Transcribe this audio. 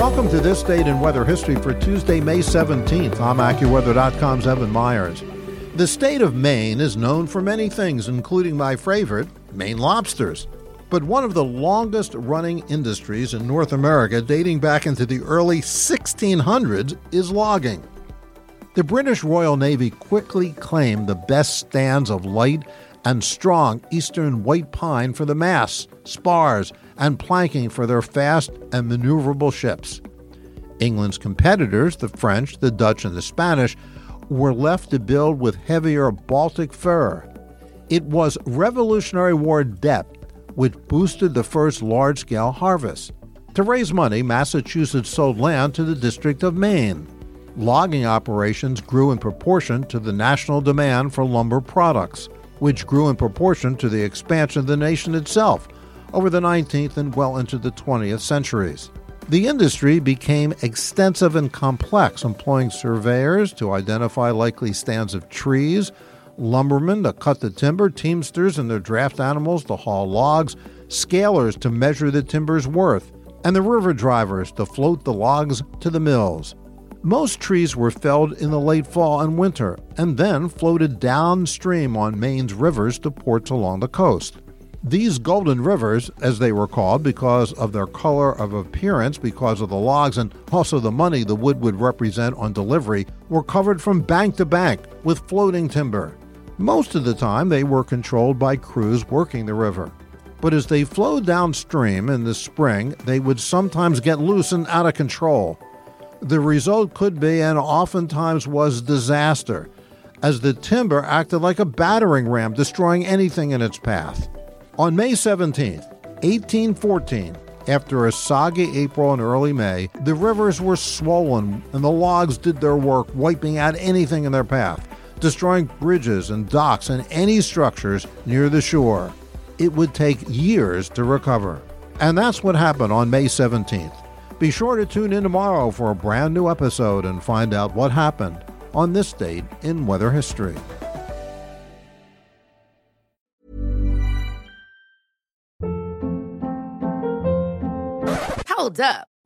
Welcome to this date in weather history for Tuesday, May 17th. I'm AccuWeather.com's Evan Myers. The state of Maine is known for many things, including my favorite, Maine lobsters. But one of the longest running industries in North America, dating back into the early 1600s, is logging. The British Royal Navy quickly claimed the best stands of light and strong eastern white pine for the masts, spars, and planking for their fast and maneuverable ships. England's competitors, the French, the Dutch, and the Spanish, were left to build with heavier Baltic fir. It was Revolutionary War debt which boosted the first large scale harvest. To raise money, Massachusetts sold land to the District of Maine. Logging operations grew in proportion to the national demand for lumber products, which grew in proportion to the expansion of the nation itself over the 19th and well into the 20th centuries. The industry became extensive and complex, employing surveyors to identify likely stands of trees, lumbermen to cut the timber, teamsters and their draft animals to haul logs, scalers to measure the timber's worth, and the river drivers to float the logs to the mills. Most trees were felled in the late fall and winter, and then floated downstream on Maine's rivers to ports along the coast. These golden rivers, as they were called because of their color of appearance, because of the logs, and also the money the wood would represent on delivery, were covered from bank to bank with floating timber. Most of the time, they were controlled by crews working the river. But as they flowed downstream in the spring, they would sometimes get loose and out of control. The result could be, and oftentimes was, disaster, as the timber acted like a battering ram, destroying anything in its path. On May 17, 1814, after a soggy April and early May, the rivers were swollen and the logs did their work, wiping out anything in their path, destroying bridges and docks and any structures near the shore. It would take years to recover. And that's what happened on May 17th. Be sure to tune in tomorrow for a brand new episode and find out what happened on this date in weather history. Hold up.